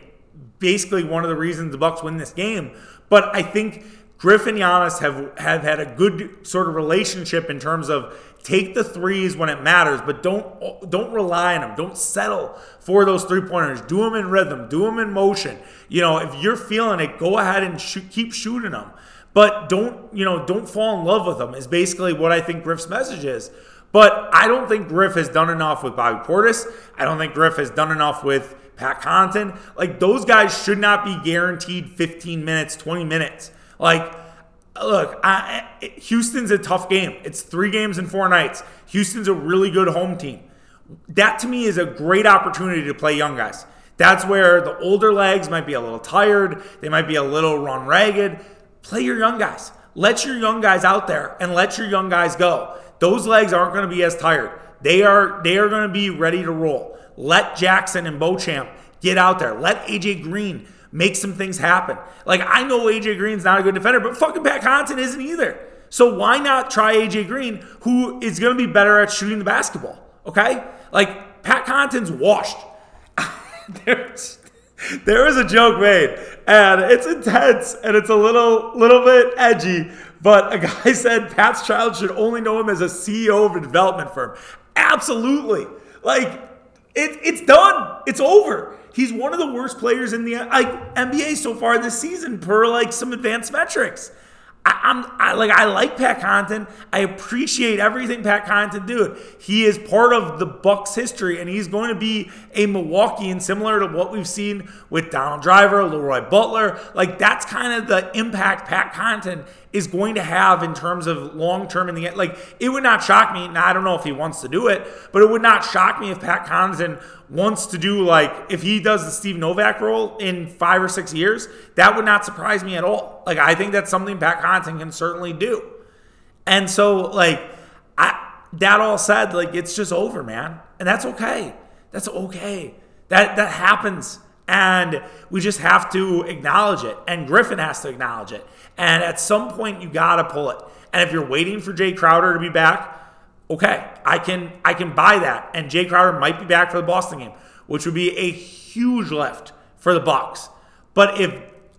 basically one of the reasons the Bucks win this game. But I think Griff and Giannis have have had a good sort of relationship in terms of Take the threes when it matters, but don't don't rely on them. Don't settle for those three pointers. Do them in rhythm. Do them in motion. You know, if you're feeling it, go ahead and shoot, keep shooting them. But don't you know? Don't fall in love with them. Is basically what I think Griff's message is. But I don't think Griff has done enough with Bobby Portis. I don't think Griff has done enough with Pat Connaughton. Like those guys should not be guaranteed 15 minutes, 20 minutes. Like look, I, Houston's a tough game. It's three games in four nights. Houston's a really good home team. That to me is a great opportunity to play young guys. That's where the older legs might be a little tired. They might be a little run ragged. Play your young guys. Let your young guys out there and let your young guys go. Those legs aren't going to be as tired. They are they are going to be ready to roll. Let Jackson and Beauchamp get out there. Let AJ Green make some things happen. Like I know AJ Green's not a good defender, but fucking Pat Connaughton isn't either. So why not try AJ Green, who is going to be better at shooting the basketball? Okay, like Pat Connaughton's washed. <laughs> There's, there was a joke made, and it's intense and it's a little little bit edgy. But a guy <laughs> said Pat's child should only know him as a CEO of a development firm. Absolutely, like it, it's done. It's over. He's one of the worst players in the like NBA so far this season per like some advanced metrics. I, am I, like I like Pat Connaughton. I appreciate everything Pat Connaughton did. He is part of the Bucks history, and he's going to be a Milwaukeean, similar to what we've seen with Donald Driver, Leroy Butler. Like that's kind of the impact Pat Connaughton is going to have in terms of long term in the end. Like it would not shock me. Now I don't know if he wants to do it, but it would not shock me if Pat Connaughton wants to do like if he does the Steve Novak role in five or six years. That would not surprise me at all. Like I think that's something Pat Connaughton can certainly do. And so like I that all said, like it's just over, man, and that's okay. That's okay. That that happens. And we just have to acknowledge it. And Griffin has to acknowledge it. And at some point, you got to pull it. And if you're waiting for Jae Crowder to be back, okay, I can I can buy that. And Jae Crowder might be back for the Boston game, which would be a huge lift for the Bucks. But if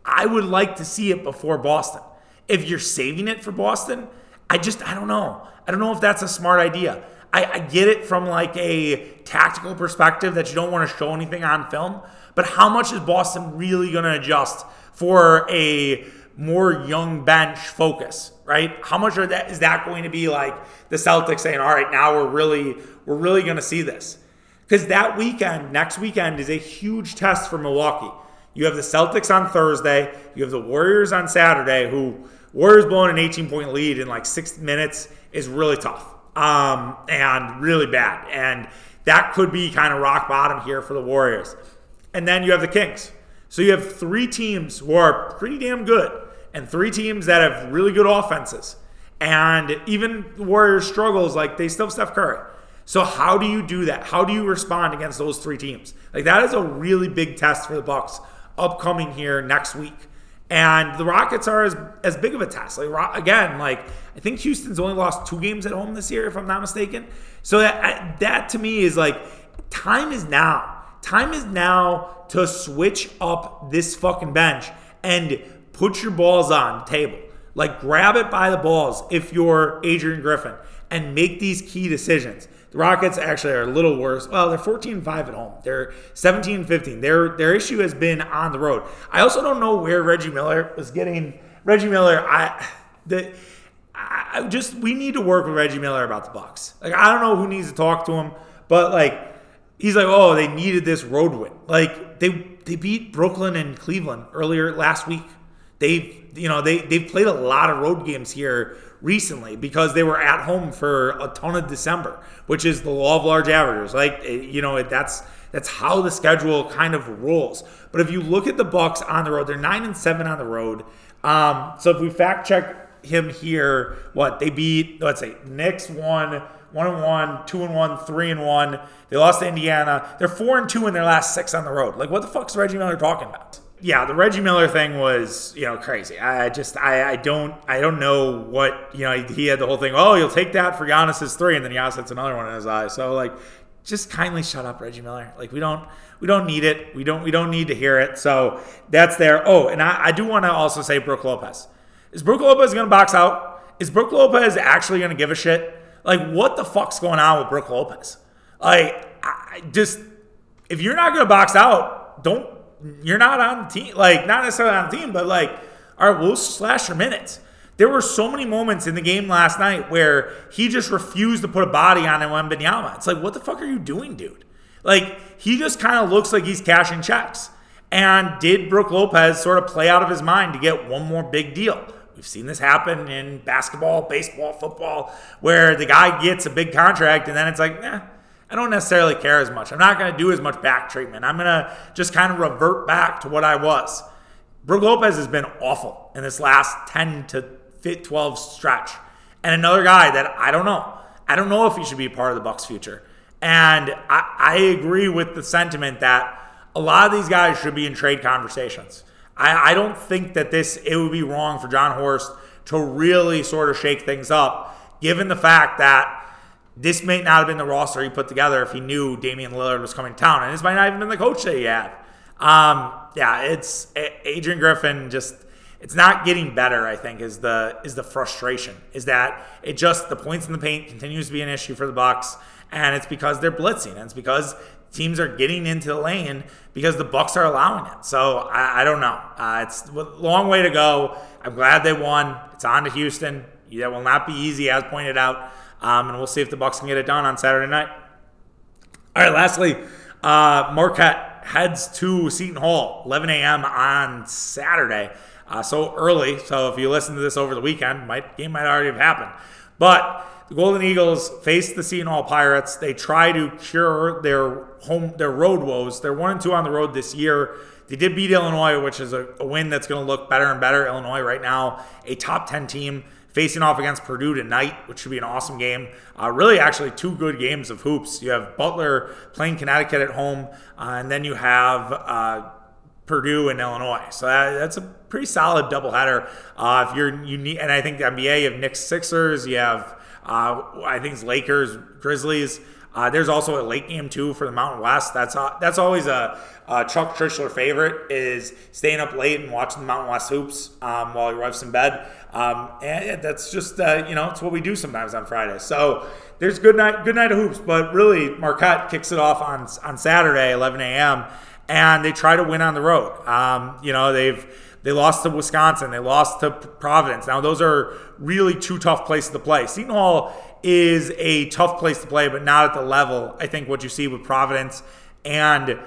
I would like to see it before Boston, if you're saving it for Boston, I just, I don't know. I don't know if that's a smart idea. I, I get it from like a tactical perspective that you don't want to show anything on film, but how much is Boston really going to adjust for a more young bench focus, right? How much are that is that going to be like the Celtics saying, "All right, now we're really we're really going to see this." Because that weekend, next weekend is a huge test for Milwaukee. You have the Celtics on Thursday, you have the Warriors on Saturday who Warriors blowing an 18 point lead in like 6 minutes is really tough. Um, and really bad. And that could be kind of rock bottom here for the Warriors. And then you have the Kings. So you have three teams who are pretty damn good and three teams that have really good offenses. And even Warriors struggles, like they still have Steph Curry. So how do you do that? How do you respond against those three teams? Like that is a really big test for the Bucks upcoming here next week. And the Rockets are as, as big of a test. Like again, like I think Houston's only lost two games at home this year, if I'm not mistaken. So that that to me is like time is now. Time is now to switch up this fucking bench and put your balls on the table. Like grab it by the balls if you're Adrian Griffin and make these key decisions. The Rockets actually are a little worse. Well, they're 14 5 at home. They're 17 15. Their their issue has been on the road. I also don't know where Reggie Miller was getting Reggie Miller, I the I just we need to work with Reggie Miller about the Bucks. Like I don't know who needs to talk to him, but like he's like, oh, they needed this road win. Like they they beat Brooklyn and Cleveland earlier last week. They've you know they they've played a lot of road games here recently because they were at home for a ton of December, which is the law of large averages. Like eh, you know that's that's how the schedule kind of rolls. But if you look at the Bucks on the road, they're nine and seven on the road. Um, so if we fact check him here, what they beat, let's say Knicks won one and one, two and one, three and one. They lost to Indiana. They're four and two in their last six on the road. Like, what the fuck's Reggie Miller talking about? Yeah, the Reggie Miller thing was, you know, crazy. I just, I, I don't, I don't know what, you know, he had the whole thing. Oh, you'll take that for Giannis's three, and then Giannis hits another one in his eye. So, like, just kindly shut up, Reggie Miller. Like, we don't, we don't need it. We don't, we don't need to hear it. So that's there. Oh, and I, I do want to also say Brook Lopez. Is Brook Lopez going to box out? Is Brook Lopez actually going to give a shit? Like, what the fuck's going on with Brook Lopez? Like, I just if you're not going to box out, don't. You're not on the team. Like, not necessarily on the team, but like, all right, we'll slash your minutes. There were so many moments in the game last night where he just refused to put a body on Wembanyama. It's like, what the fuck are you doing, dude? Like, he just kind of looks like he's cashing checks. And did Brook Lopez sort of play out of his mind to get one more big deal? We've seen this happen in basketball, baseball, football, where the guy gets a big contract and then it's like, eh, I don't necessarily care as much. I'm not going to do as much back treatment. I'm going to just kind of revert back to what I was. Brook Lopez has been awful in this last 10 to 12 stretch. And another guy that I don't know. I don't know if he should be part of the Bucks future. And I, I agree with the sentiment that a lot of these guys should be in trade conversations. I, I don't think that this it would be wrong for Jon Horst to really sort of shake things up, given the fact that this may not have been the roster he put together if he knew Damian Lillard was coming to town, and this might not even been the coach that he had. Um, yeah, it's Adrian Griffin just it's not getting better i think is the is the frustration is that it just the points in the paint continues to be an issue for the bucks and it's because they're blitzing and it's because teams are getting into the lane because the Bucks are allowing it. So I, I don't know. Uh, it's a long way to go. I'm glad they won. It's on to Houston. That will not be easy, as pointed out. Um, and we'll see if the Bucks can get it done on Saturday night. All right. Lastly, uh, Marquette heads to Seton Hall, 11 a.m. on Saturday. Uh, so early. So if you listen to this over the weekend, might game might already have happened. But the Golden Eagles face the Seton Hall Pirates. They try to cure their home their road woes. They're one and two on the road this year. They did beat Illinois, which is a, a win that's going to look better and better. Illinois right now, a top ten team facing off against Purdue tonight, which should be an awesome game. Uh, really, actually, two good games of hoops. You have Butler playing Connecticut at home, uh, and then you have uh, Purdue and Illinois. So that, that's a pretty solid doubleheader. Uh, if you're you need, and I think the NBA you have Knicks Sixers, you have uh, I think it's Lakers, Grizzlies. Uh, there's also a late game too for the Mountain West. That's that's always a, a, Chuck Trischler favorite is staying up late and watching the Mountain West hoops um, while your wife's in bed. Um, and that's just uh, you know it's what we do sometimes on Friday. So there's good night good night of hoops, but really Marquette kicks it off on on Saturday 11 a.m. and they try to win on the road. Um, you know they've they lost to Wisconsin. They lost to Providence. Now, those are really two tough places to play. Seton Hall is a tough place to play, but not at the level, I think, what you see with Providence and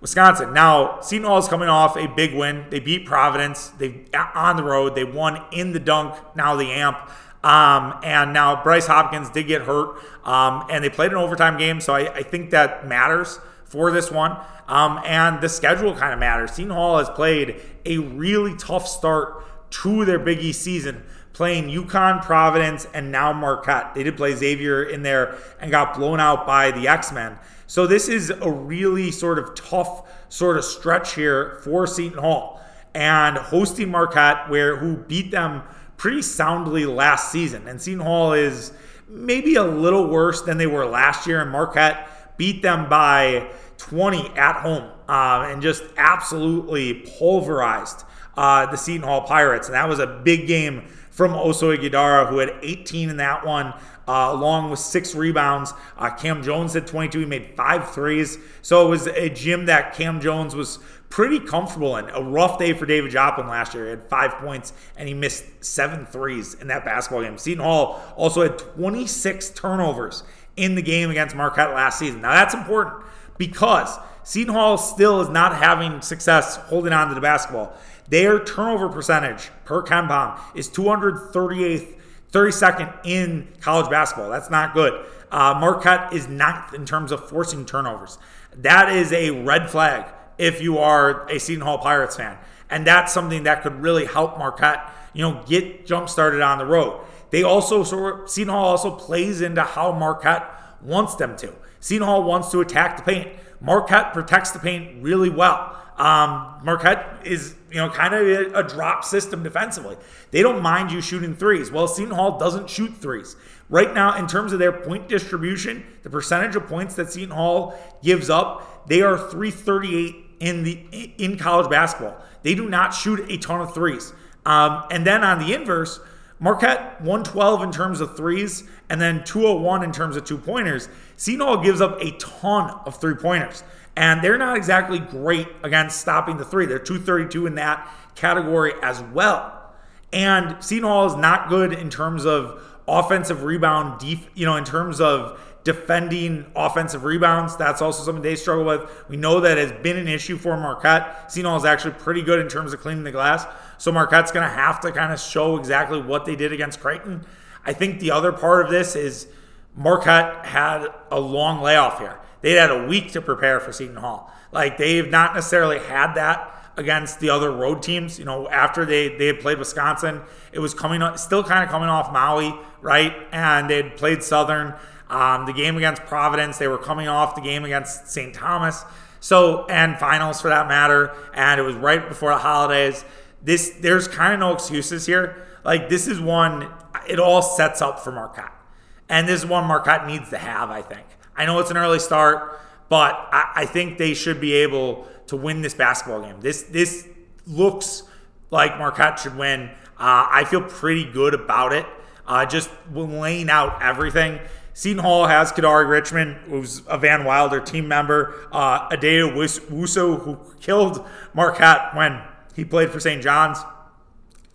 Wisconsin. Now, Seton Hall is coming off a big win. They beat Providence. They on the road. They won in the dunk. Now the amp. Um, and now Bryce Hopkins did get hurt, um, and they played an overtime game. So I, I think that matters for this one. Um, and the schedule kind of matters. Seton Hall has played a really tough start to their Big East season, playing UConn, Providence, and now Marquette. They did play Xavier in there and got blown out by the X Men. So this is a really sort of tough sort of stretch here for Seton Hall. And hosting Marquette, where who beat them pretty soundly last season. And Seton Hall is maybe a little worse than they were last year, and Marquette beat them by 20 at home uh, and just absolutely pulverized uh, the Seton Hall Pirates. And that was a big game from Oso Ighodaro, who had 18 in that one. Uh, along with six rebounds. Uh, Cam Jones had 22. He made five threes. So it was a gym that Cam Jones was pretty comfortable in. A rough day for David Joplin last year. He had five points and he missed seven threes in that basketball game. Seton Hall also had 26 turnovers in the game against Marquette last season. Now that's important because Seton Hall still is not having success holding on to the basketball. Their turnover percentage per KenPom is 238th, 32nd in college basketball. That's not good. Uh, Marquette is ninth in terms of forcing turnovers. That is a red flag if you are a Seton Hall Pirates fan. And that's something that could really help Marquette, you know, get jump started on the road. They also sort of, Seton Hall also plays into how Marquette wants them to. Seton Hall wants to attack the paint. Marquette protects the paint really well. Um, Marquette is, you know, kind of a, a, drop system defensively. They don't mind you shooting threes. Well, Seton Hall doesn't shoot threes. Right now, in terms of their point distribution, the percentage of points that Seton Hall gives up, they are 338 in the in college basketball. They do not shoot a ton of threes. Um, and then on the inverse, Marquette 112 in terms of threes, and then 201 in terms of two pointers. Seton Hall gives up a ton of three pointers, and they're not exactly great against stopping the three. They're 232 in that category as well. And Seton Hall is not good in terms of offensive rebound, def- you know, in terms of defending offensive rebounds. That's also something they struggle with. We know that has been an issue for Marquette. Seton Hall is actually pretty good in terms of cleaning the glass. So Marquette's going to have to kind of show exactly what they did against Creighton. I think the other part of this is Marquette had a long layoff here. They had a week to prepare for Seton Hall. Like they've not necessarily had that against the other road teams. You know, after they they had played Wisconsin, it was coming still kind of coming off Maui, right? And they had played Southern. Um, the game against Providence, they were coming off the game against St. Thomas. So and finals for that matter, and it was right before the holidays. This there's kind of no excuses here. Like this is one, it all sets up for Marquette, and this is one Marquette needs to have. I think. I know it's an early start, but I, I think they should be able to win this basketball game. This this looks like Marquette should win. Uh, I feel pretty good about it. Uh, just laying out everything. Seton Hall has Kadary Richmond, who's a Van Wilder team member. Uh, Addae-Wusu, who killed Marquette when he played for St. John's,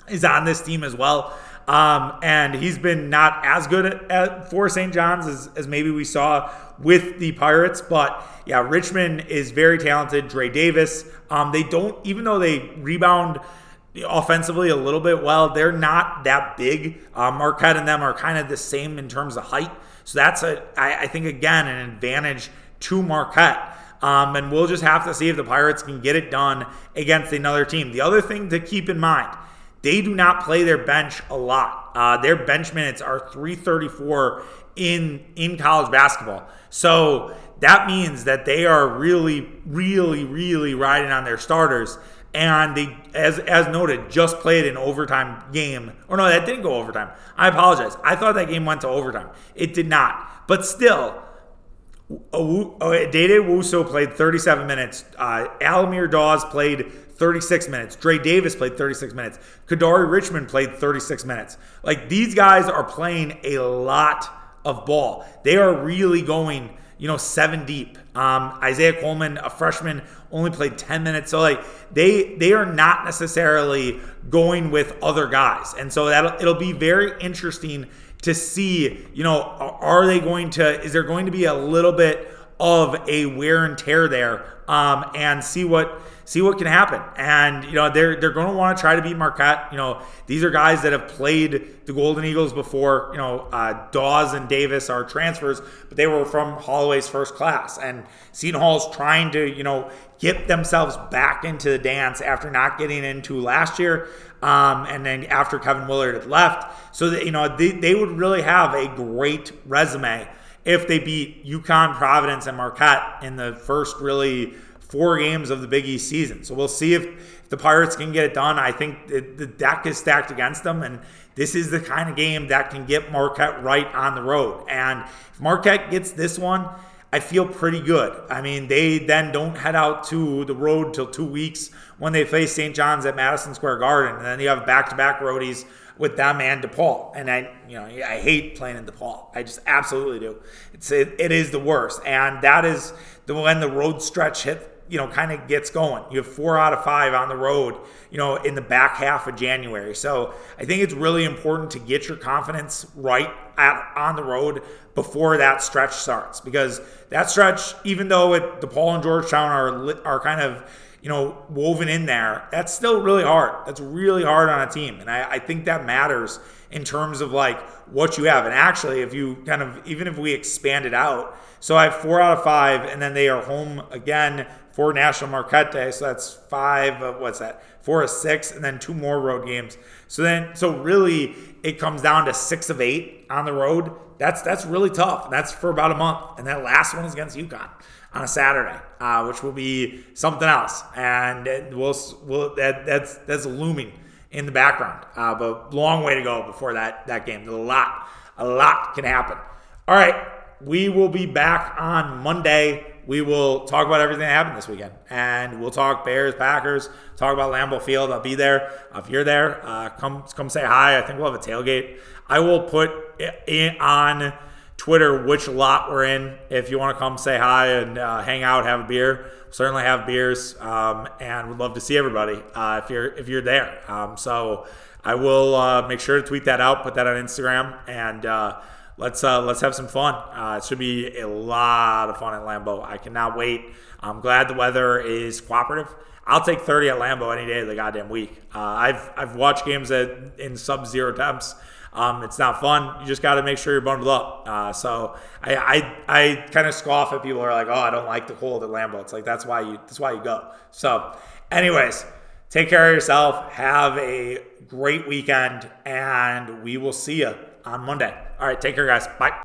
is on this team as well. Um, and he's been not as good at, at for St. John's as, as maybe we saw with the Pirates. But yeah, Richmond is very talented. Dre Davis. Um, they don't, even though they rebound offensively a little bit well, they're not that big. Uh, Marquette and them are kind of the same in terms of height. So that's a, I, I think again, an advantage to Marquette. Um, and we'll just have to see if the Pirates can get it done against another team. The other thing to keep in mind, they do not play their bench a lot. Uh, their bench minutes are 334 in in college basketball. So that means that they are really, really, really riding on their starters. And they, as as noted, just played an overtime game. Or no, that didn't go overtime. I apologize. I thought that game went to overtime. It did not. But still, Addae-Wusu played 37 minutes. Uh, Al-Amir Dawes played 36 minutes. Dre Davis played 36 minutes. Kadary Richmond played 36 minutes. Like these guys are playing a lot of ball. They are really going, you know, seven deep. Um, Isaiah Coleman, a freshman, only played 10 minutes. So like they they are not necessarily going with other guys. And so that it'll be very interesting to see, you know, are they going to is there going to be a little bit of a wear and tear there um, and see what see what can happen. And you know they're they're going to want to try to beat Marquette. You know these are guys that have played the Golden Eagles before. You know uh, Dawes and Davis are transfers, but they were from Holloway's first class. And Seton Hall's trying to you know get themselves back into the dance after not getting into last year. Um, and then after Kevin Willard had left, so that you know they, they would really have a great resume if they beat UConn, Providence, and Marquette in the first really four games of the Big East season. So we'll see if, if the Pirates can get it done. I think the deck is stacked against them, and this is the kind of game that can get Marquette right on the road. And if Marquette gets this one, I feel pretty good. I mean, they then don't head out to the road till two weeks when they face St. John's at Madison Square Garden, and then you have back-to-back roadies with them and DePaul. And I, you know, I hate playing in DePaul. I just absolutely do. It's it, it is the worst, and that is the when the road stretch hit you know, kind of gets going. You have four out of five on the road, you know, in the back half of January. So I think it's really important to get your confidence right at, on the road before that stretch starts because that stretch, even though it, DePaul and Georgetown are are kind of you know woven in there, that's still really hard. That's really hard on a team, and I, I think that matters in terms of like what you have. And actually, if you kind of even if we expand it out, so I have four out of five, and then they are home again for National Marquette. So that's five of what's that? Four of six, and then two more road games. So then, so really, it comes down to six of eight on the road. That's that's really tough. That's for about a month, and that last one is against UConn on a Saturday, uh, which will be something else. And we'll, we'll that that's that's looming in the background. Uh, but long way to go before that that game. A lot, a lot can happen. All right, we will be back on Monday we will talk about everything that happened this weekend. And we'll talk Bears, Packers, talk about Lambeau Field. I'll be there. If you're there, uh, come come say hi. I think we'll have a tailgate. I will put it on Twitter which lot we're in. If you want to come say hi and uh, hang out, have a beer, certainly have beers, um, and would love to see everybody uh, if you're if you're there. Um, so I will uh, make sure to tweet that out, put that on Instagram, and uh, let's uh, let's have some fun. Uh, it should be a lot of fun at Lambeau. I cannot wait. I'm glad the weather is cooperative. I'll take 30 at Lambeau any day of the goddamn week. Uh, I've I've watched games at, in sub-zero temps. Um, it's not fun. You just got to make sure you're bundled up. Uh, so I I, I kind of scoff at people who are like, oh, I don't like the cold at Lambeau. It's like that's why you that's why you go. So, anyways, take care of yourself. Have a great weekend, and we will see you on Monday. All right, take care, guys. Bye.